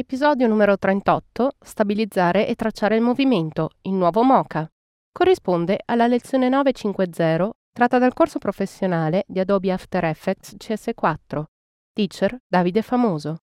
Episodio numero 38. Stabilizzare e tracciare il movimento, il nuovo MOCA. Corrisponde alla lezione 950 tratta dal corso professionale di Adobe After Effects CS4. Teacher Davide Famoso.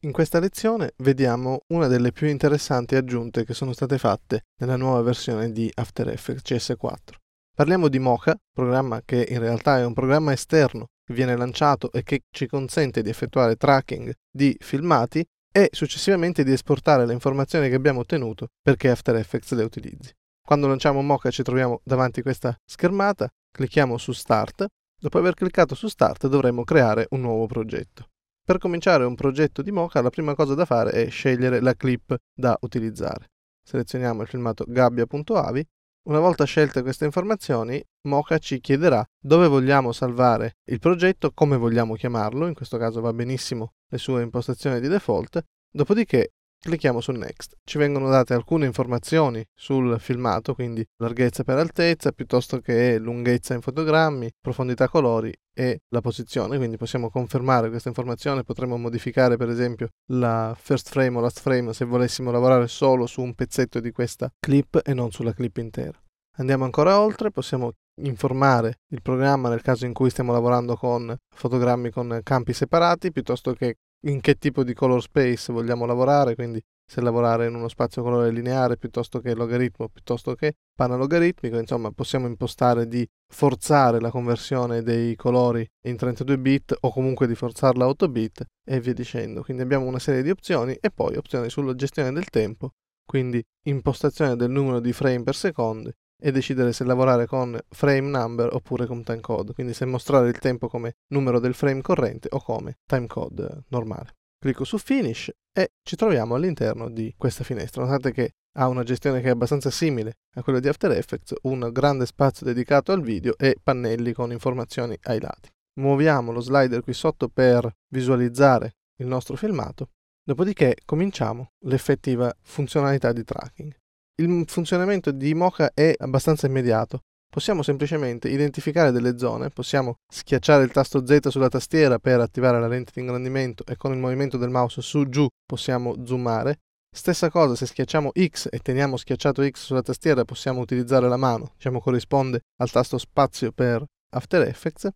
In questa lezione vediamo una delle più interessanti aggiunte che sono state fatte nella nuova versione di After Effects CS4. Parliamo di Mocha, programma che in realtà è un programma esterno che viene lanciato e che ci consente di effettuare tracking di filmati e successivamente di esportare le informazioni che abbiamo ottenuto perché After Effects le utilizzi. Quando lanciamo Mocha ci troviamo davanti a questa schermata, clicchiamo su Start, dopo aver cliccato su Start dovremo creare un nuovo progetto. Per cominciare un progetto di Mocha la prima cosa da fare è scegliere la clip da utilizzare. Selezioniamo il filmato gabbia.avi una volta scelte queste informazioni, Mocha ci chiederà dove vogliamo salvare il progetto, come vogliamo chiamarlo, in questo caso va benissimo le sue impostazioni di default, dopodiché clicchiamo su Next. Ci vengono date alcune informazioni sul filmato, quindi larghezza per altezza, piuttosto che lunghezza in fotogrammi, profondità colori e la posizione, quindi possiamo confermare questa informazione, potremmo modificare per esempio la first frame o last frame se volessimo lavorare solo su un pezzetto di questa clip e non sulla clip intera. Andiamo ancora oltre, possiamo informare il programma nel caso in cui stiamo lavorando con fotogrammi con campi separati, piuttosto che in che tipo di color space vogliamo lavorare, quindi se lavorare in uno spazio colore lineare piuttosto che logaritmo, piuttosto che panalogaritmico, insomma possiamo impostare di forzare la conversione dei colori in 32 bit o comunque di forzarla a 8 bit e via dicendo. Quindi abbiamo una serie di opzioni e poi opzioni sulla gestione del tempo, quindi impostazione del numero di frame per secondo e decidere se lavorare con frame number oppure con timecode, quindi se mostrare il tempo come numero del frame corrente o come timecode normale. Clicco su Finish e ci troviamo all'interno di questa finestra. Notate che ha una gestione che è abbastanza simile a quella di After Effects, un grande spazio dedicato al video e pannelli con informazioni ai lati. Muoviamo lo slider qui sotto per visualizzare il nostro filmato, dopodiché cominciamo l'effettiva funzionalità di tracking. Il funzionamento di Mocha è abbastanza immediato. Possiamo semplicemente identificare delle zone, possiamo schiacciare il tasto Z sulla tastiera per attivare la lente di ingrandimento e con il movimento del mouse su giù possiamo zoomare. Stessa cosa se schiacciamo X e teniamo schiacciato X sulla tastiera possiamo utilizzare la mano, diciamo corrisponde al tasto spazio per After Effects.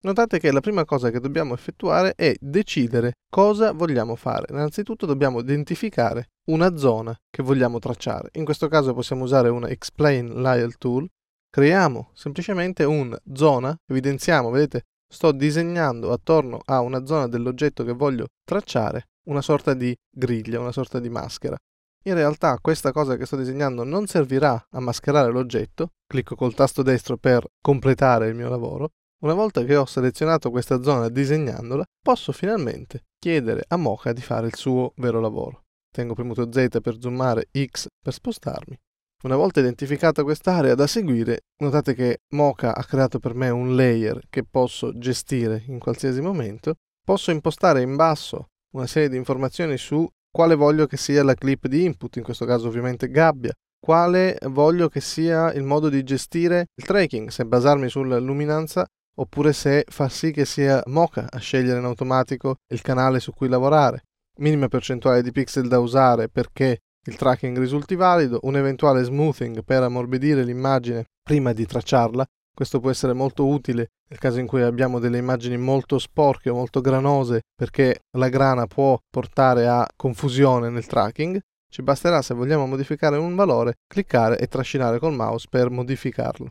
Notate che la prima cosa che dobbiamo effettuare è decidere cosa vogliamo fare. Innanzitutto dobbiamo identificare una zona che vogliamo tracciare. In questo caso possiamo usare una Explain Layer Tool. Creiamo semplicemente una zona, evidenziamo, vedete, sto disegnando attorno a una zona dell'oggetto che voglio tracciare una sorta di griglia, una sorta di maschera. In realtà questa cosa che sto disegnando non servirà a mascherare l'oggetto, clicco col tasto destro per completare il mio lavoro, una volta che ho selezionato questa zona disegnandola, posso finalmente chiedere a Mocha di fare il suo vero lavoro. Tengo premuto Z per zoomare, X per spostarmi. Una volta identificata quest'area da seguire, notate che Mocha ha creato per me un layer che posso gestire in qualsiasi momento. Posso impostare in basso una serie di informazioni su quale voglio che sia la clip di input, in questo caso ovviamente gabbia, quale voglio che sia il modo di gestire il tracking, se basarmi sulla luminanza oppure se fa sì che sia Mocha a scegliere in automatico il canale su cui lavorare, minima percentuale di pixel da usare perché il tracking risulti valido, un eventuale smoothing per ammorbidire l'immagine prima di tracciarla. Questo può essere molto utile nel caso in cui abbiamo delle immagini molto sporche o molto granose perché la grana può portare a confusione nel tracking. Ci basterà se vogliamo modificare un valore cliccare e trascinare col mouse per modificarlo.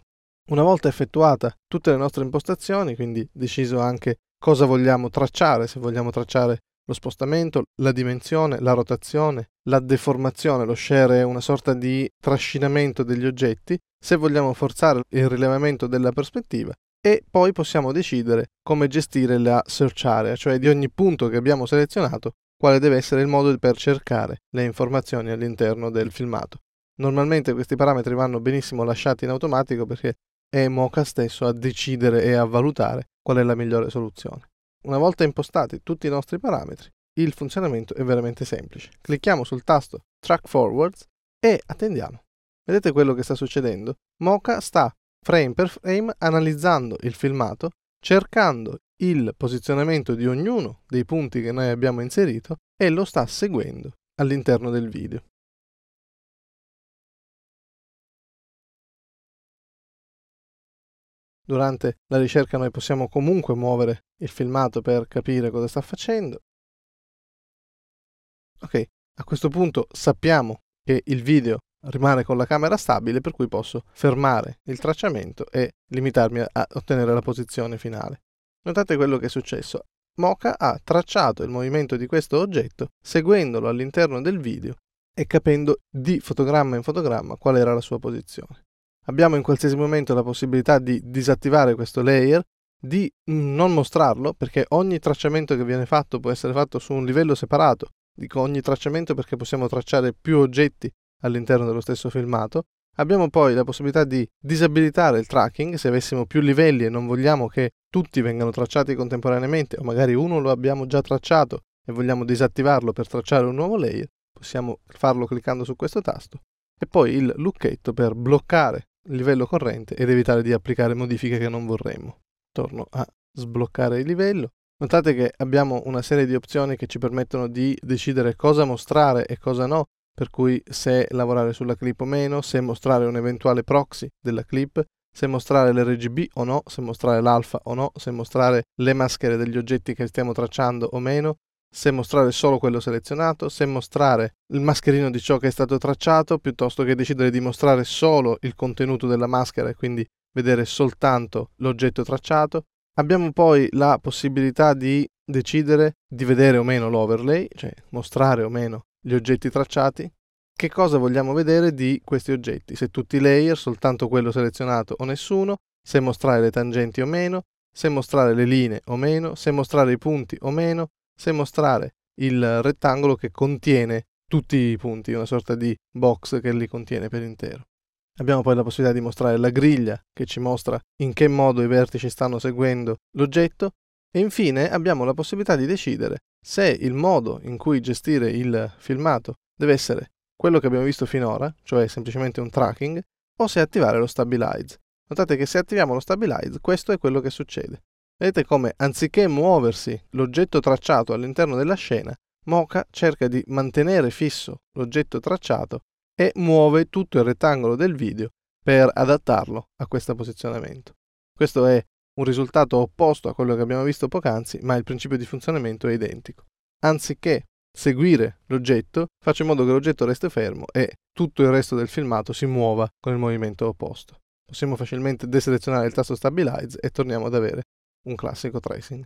Una volta effettuata tutte le nostre impostazioni, quindi deciso anche cosa vogliamo tracciare, se vogliamo tracciare lo spostamento, la dimensione, la rotazione, la deformazione, lo share è una sorta di trascinamento degli oggetti, se vogliamo forzare il rilevamento della prospettiva e poi possiamo decidere come gestire la search area, cioè di ogni punto che abbiamo selezionato quale deve essere il modo per cercare le informazioni all'interno del filmato. Normalmente questi parametri vanno benissimo lasciati in automatico perché è Mocha stesso a decidere e a valutare qual è la migliore soluzione. Una volta impostati tutti i nostri parametri, il funzionamento è veramente semplice. Clicchiamo sul tasto Track Forwards e attendiamo. Vedete quello che sta succedendo? Mocha sta frame per frame analizzando il filmato, cercando il posizionamento di ognuno dei punti che noi abbiamo inserito e lo sta seguendo all'interno del video. Durante la ricerca noi possiamo comunque muovere il filmato per capire cosa sta facendo. Ok, a questo punto sappiamo che il video rimane con la camera stabile per cui posso fermare il tracciamento e limitarmi a ottenere la posizione finale. Notate quello che è successo. Mocha ha tracciato il movimento di questo oggetto seguendolo all'interno del video e capendo di fotogramma in fotogramma qual era la sua posizione. Abbiamo in qualsiasi momento la possibilità di disattivare questo layer, di non mostrarlo perché ogni tracciamento che viene fatto può essere fatto su un livello separato. Dico ogni tracciamento perché possiamo tracciare più oggetti all'interno dello stesso filmato. Abbiamo poi la possibilità di disabilitare il tracking se avessimo più livelli e non vogliamo che tutti vengano tracciati contemporaneamente o magari uno lo abbiamo già tracciato e vogliamo disattivarlo per tracciare un nuovo layer, possiamo farlo cliccando su questo tasto e poi il lucchetto per bloccare livello corrente ed evitare di applicare modifiche che non vorremmo. Torno a sbloccare il livello. Notate che abbiamo una serie di opzioni che ci permettono di decidere cosa mostrare e cosa no, per cui se lavorare sulla clip o meno, se mostrare un eventuale proxy della clip, se mostrare l'RGB o no, se mostrare l'alfa o no, se mostrare le maschere degli oggetti che stiamo tracciando o meno, se mostrare solo quello selezionato, se mostrare il mascherino di ciò che è stato tracciato, piuttosto che decidere di mostrare solo il contenuto della maschera e quindi vedere soltanto l'oggetto tracciato. Abbiamo poi la possibilità di decidere di vedere o meno l'overlay, cioè mostrare o meno gli oggetti tracciati. Che cosa vogliamo vedere di questi oggetti? Se tutti i layer, soltanto quello selezionato o nessuno, se mostrare le tangenti o meno, se mostrare le linee o meno, se mostrare i punti o meno, se mostrare il rettangolo che contiene tutti i punti, una sorta di box che li contiene per intero. Abbiamo poi la possibilità di mostrare la griglia che ci mostra in che modo i vertici stanno seguendo l'oggetto e infine abbiamo la possibilità di decidere se il modo in cui gestire il filmato deve essere quello che abbiamo visto finora, cioè semplicemente un tracking, o se attivare lo stabilize. Notate che se attiviamo lo stabilize, questo è quello che succede. Vedete come anziché muoversi l'oggetto tracciato all'interno della scena, Mocha cerca di mantenere fisso l'oggetto tracciato e muove tutto il rettangolo del video per adattarlo a questo posizionamento. Questo è un risultato opposto a quello che abbiamo visto poc'anzi, ma il principio di funzionamento è identico. Anziché seguire l'oggetto, faccio in modo che l'oggetto resti fermo e tutto il resto del filmato si muova con il movimento opposto. Possiamo facilmente deselezionare il tasto Stabilize e torniamo ad avere un classico tracing.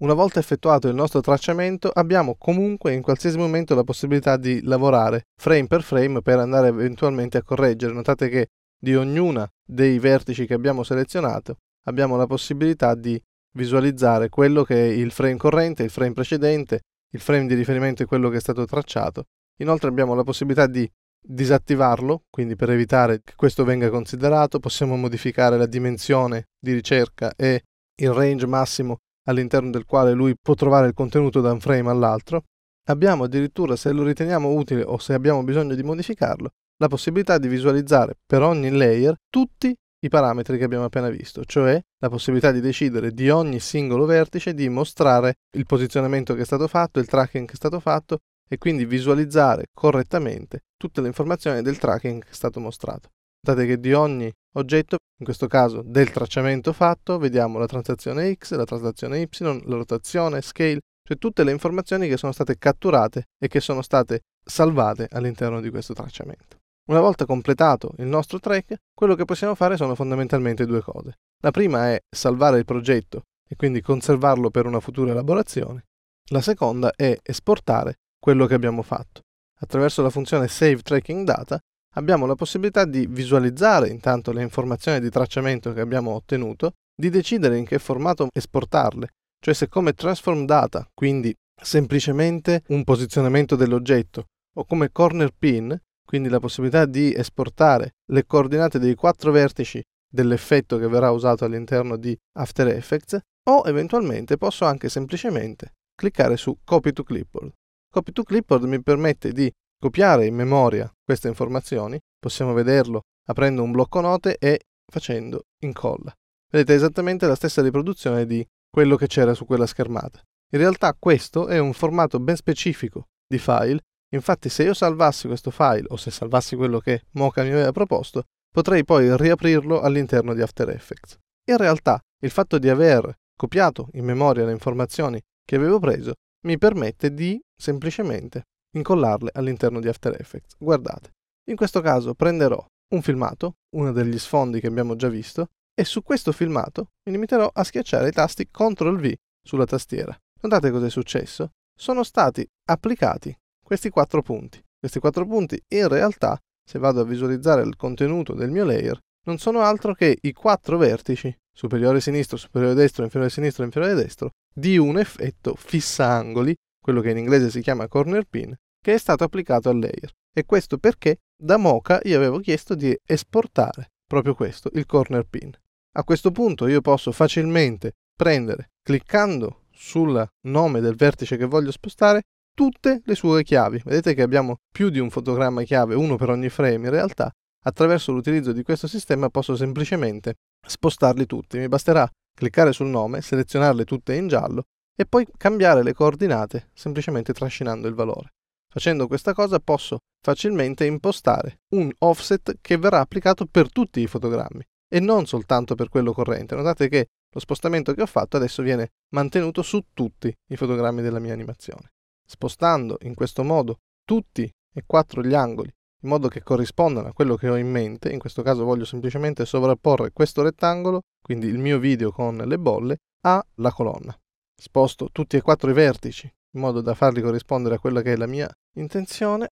Una volta effettuato il nostro tracciamento, abbiamo comunque in qualsiasi momento la possibilità di lavorare frame per frame per andare eventualmente a correggere. Notate che di ognuna dei vertici che abbiamo selezionato abbiamo la possibilità di visualizzare quello che è il frame corrente, il frame precedente, il frame di riferimento è quello che è stato tracciato. Inoltre abbiamo la possibilità di disattivarlo, quindi per evitare che questo venga considerato, possiamo modificare la dimensione di ricerca e il range massimo all'interno del quale lui può trovare il contenuto da un frame all'altro. Abbiamo addirittura, se lo riteniamo utile o se abbiamo bisogno di modificarlo, la possibilità di visualizzare per ogni layer tutti i parametri che abbiamo appena visto, cioè la possibilità di decidere di ogni singolo vertice di mostrare il posizionamento che è stato fatto, il tracking che è stato fatto e quindi visualizzare correttamente tutte le informazioni del tracking che è stato mostrato. Notate che di ogni oggetto, in questo caso del tracciamento fatto, vediamo la transazione X, la transazione Y, la rotazione, scale, cioè tutte le informazioni che sono state catturate e che sono state salvate all'interno di questo tracciamento. Una volta completato il nostro track, quello che possiamo fare sono fondamentalmente due cose. La prima è salvare il progetto e quindi conservarlo per una futura elaborazione. La seconda è esportare quello che abbiamo fatto. Attraverso la funzione Save Tracking Data abbiamo la possibilità di visualizzare intanto le informazioni di tracciamento che abbiamo ottenuto, di decidere in che formato esportarle, cioè se come transform data, quindi semplicemente un posizionamento dell'oggetto o come corner pin, quindi la possibilità di esportare le coordinate dei quattro vertici dell'effetto che verrà usato all'interno di After Effects o eventualmente posso anche semplicemente cliccare su Copy to Clipboard. Copy to Clipboard mi permette di copiare in memoria queste informazioni, possiamo vederlo aprendo un blocco note e facendo incolla. Vedete esattamente la stessa riproduzione di quello che c'era su quella schermata. In realtà questo è un formato ben specifico di file, infatti se io salvassi questo file o se salvassi quello che Mocha mi aveva proposto, potrei poi riaprirlo all'interno di After Effects. In realtà il fatto di aver copiato in memoria le informazioni che avevo preso mi permette di semplicemente incollarle all'interno di After Effects. Guardate, in questo caso prenderò un filmato, uno degli sfondi che abbiamo già visto, e su questo filmato mi limiterò a schiacciare i tasti CTRL V sulla tastiera. Notate cosa è successo? Sono stati applicati questi quattro punti. Questi quattro punti in realtà, se vado a visualizzare il contenuto del mio layer, non sono altro che i quattro vertici, superiore sinistro, superiore destro, inferiore sinistro, inferiore destro, di un effetto fissa angoli, quello che in inglese si chiama corner pin, che è stato applicato al layer. E questo perché da Mocha io avevo chiesto di esportare proprio questo, il corner pin. A questo punto io posso facilmente prendere, cliccando sul nome del vertice che voglio spostare, tutte le sue chiavi. Vedete che abbiamo più di un fotogramma chiave, uno per ogni frame. In realtà, attraverso l'utilizzo di questo sistema posso semplicemente spostarli tutti. Mi basterà cliccare sul nome, selezionarle tutte in giallo e poi cambiare le coordinate semplicemente trascinando il valore. Facendo questa cosa posso facilmente impostare un offset che verrà applicato per tutti i fotogrammi e non soltanto per quello corrente. Notate che lo spostamento che ho fatto adesso viene mantenuto su tutti i fotogrammi della mia animazione. Spostando in questo modo tutti e quattro gli angoli in modo che corrispondano a quello che ho in mente, in questo caso voglio semplicemente sovrapporre questo rettangolo, quindi il mio video con le bolle, alla colonna. Sposto tutti e quattro i vertici in modo da farli corrispondere a quella che è la mia intenzione.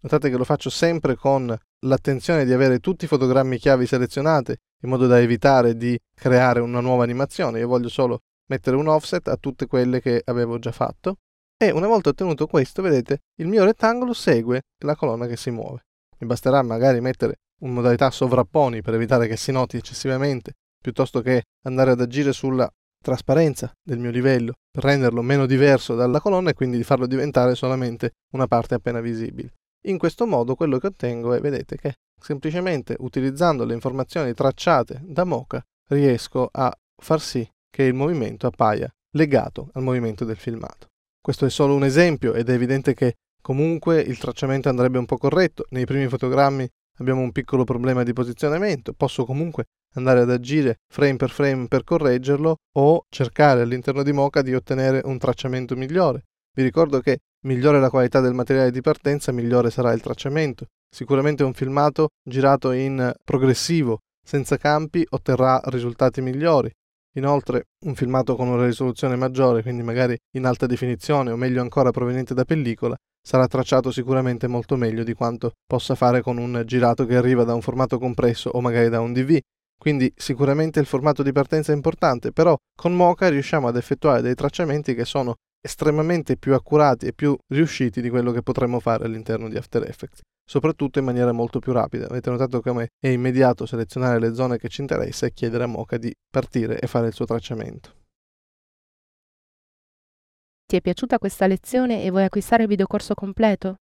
Notate che lo faccio sempre con l'attenzione di avere tutti i fotogrammi chiavi selezionati in modo da evitare di creare una nuova animazione. Io voglio solo mettere un offset a tutte quelle che avevo già fatto e una volta ottenuto questo, vedete, il mio rettangolo segue la colonna che si muove. Mi basterà magari mettere una modalità sovrapponi per evitare che si noti eccessivamente, piuttosto che andare ad agire sulla trasparenza del mio livello per renderlo meno diverso dalla colonna e quindi di farlo diventare solamente una parte appena visibile. In questo modo quello che ottengo è, vedete, che semplicemente utilizzando le informazioni tracciate da Mocha riesco a far sì che il movimento appaia legato al movimento del filmato. Questo è solo un esempio ed è evidente che comunque il tracciamento andrebbe un po' corretto. Nei primi fotogrammi abbiamo un piccolo problema di posizionamento, posso comunque andare ad agire frame per frame per correggerlo o cercare all'interno di Mocha di ottenere un tracciamento migliore. Vi ricordo che migliore la qualità del materiale di partenza, migliore sarà il tracciamento. Sicuramente un filmato girato in progressivo, senza campi, otterrà risultati migliori. Inoltre, un filmato con una risoluzione maggiore, quindi magari in alta definizione o meglio ancora proveniente da pellicola, sarà tracciato sicuramente molto meglio di quanto possa fare con un girato che arriva da un formato compresso o magari da un DV. Quindi sicuramente il formato di partenza è importante, però con Mocha riusciamo ad effettuare dei tracciamenti che sono estremamente più accurati e più riusciti di quello che potremmo fare all'interno di After Effects, soprattutto in maniera molto più rapida. Avete notato come è immediato selezionare le zone che ci interessa e chiedere a Mocha di partire e fare il suo tracciamento. Ti è piaciuta questa lezione e vuoi acquistare il videocorso completo?